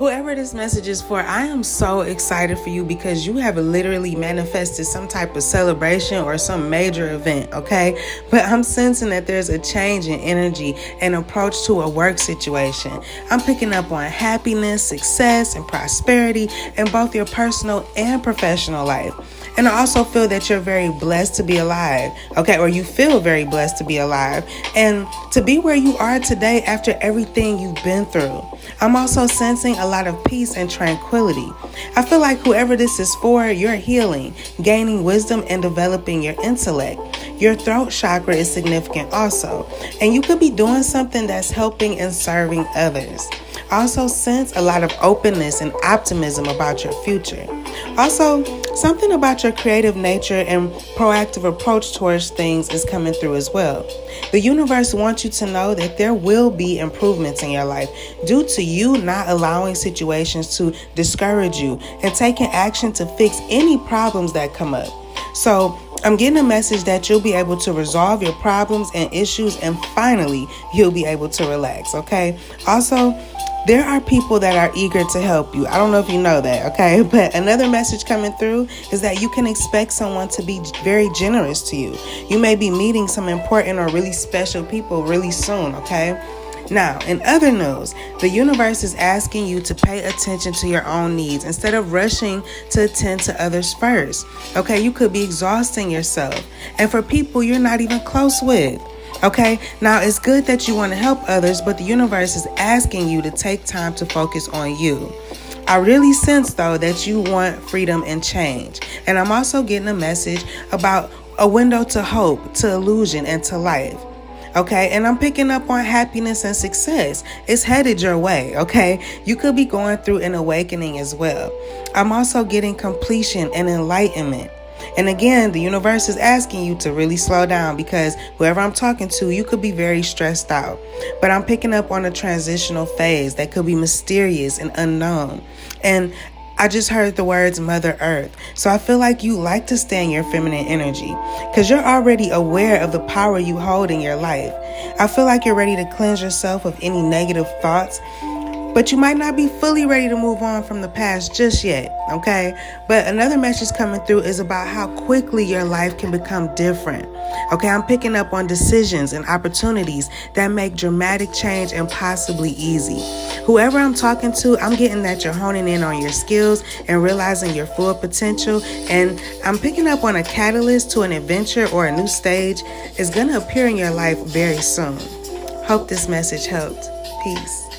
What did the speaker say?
Whoever this message is for, I am so excited for you because you have literally manifested some type of celebration or some major event, okay? But I'm sensing that there's a change in energy and approach to a work situation. I'm picking up on happiness, success, and prosperity in both your personal and professional life. And I also feel that you're very blessed to be alive, okay? Or you feel very blessed to be alive and to be where you are today after everything you've been through. I'm also sensing a lot of peace and tranquility. I feel like whoever this is for, you're healing, gaining wisdom, and developing your intellect. Your throat chakra is significant also, and you could be doing something that's helping and serving others. Also, sense a lot of openness and optimism about your future. Also, something about your creative nature and proactive approach towards things is coming through as well. The universe wants you to know that there will be improvements in your life due to you not allowing situations to discourage you and taking action to fix any problems that come up. So, I'm getting a message that you'll be able to resolve your problems and issues, and finally, you'll be able to relax, okay? Also, there are people that are eager to help you. I don't know if you know that, okay? But another message coming through is that you can expect someone to be very generous to you. You may be meeting some important or really special people really soon, okay? Now, in other news, the universe is asking you to pay attention to your own needs instead of rushing to attend to others first. Okay, you could be exhausting yourself. And for people you're not even close with. Okay, now it's good that you want to help others, but the universe is asking you to take time to focus on you. I really sense though that you want freedom and change. And I'm also getting a message about a window to hope, to illusion, and to life. Okay, and I'm picking up on happiness and success. It's headed your way, okay? You could be going through an awakening as well. I'm also getting completion and enlightenment. And again, the universe is asking you to really slow down because whoever I'm talking to, you could be very stressed out. But I'm picking up on a transitional phase that could be mysterious and unknown. And I just heard the words Mother Earth. So I feel like you like to stay in your feminine energy because you're already aware of the power you hold in your life. I feel like you're ready to cleanse yourself of any negative thoughts but you might not be fully ready to move on from the past just yet, okay? But another message coming through is about how quickly your life can become different. Okay, I'm picking up on decisions and opportunities that make dramatic change impossibly easy. Whoever I'm talking to, I'm getting that you're honing in on your skills and realizing your full potential. And I'm picking up on a catalyst to an adventure or a new stage is to appear in your life very soon. Hope this message helped. Peace.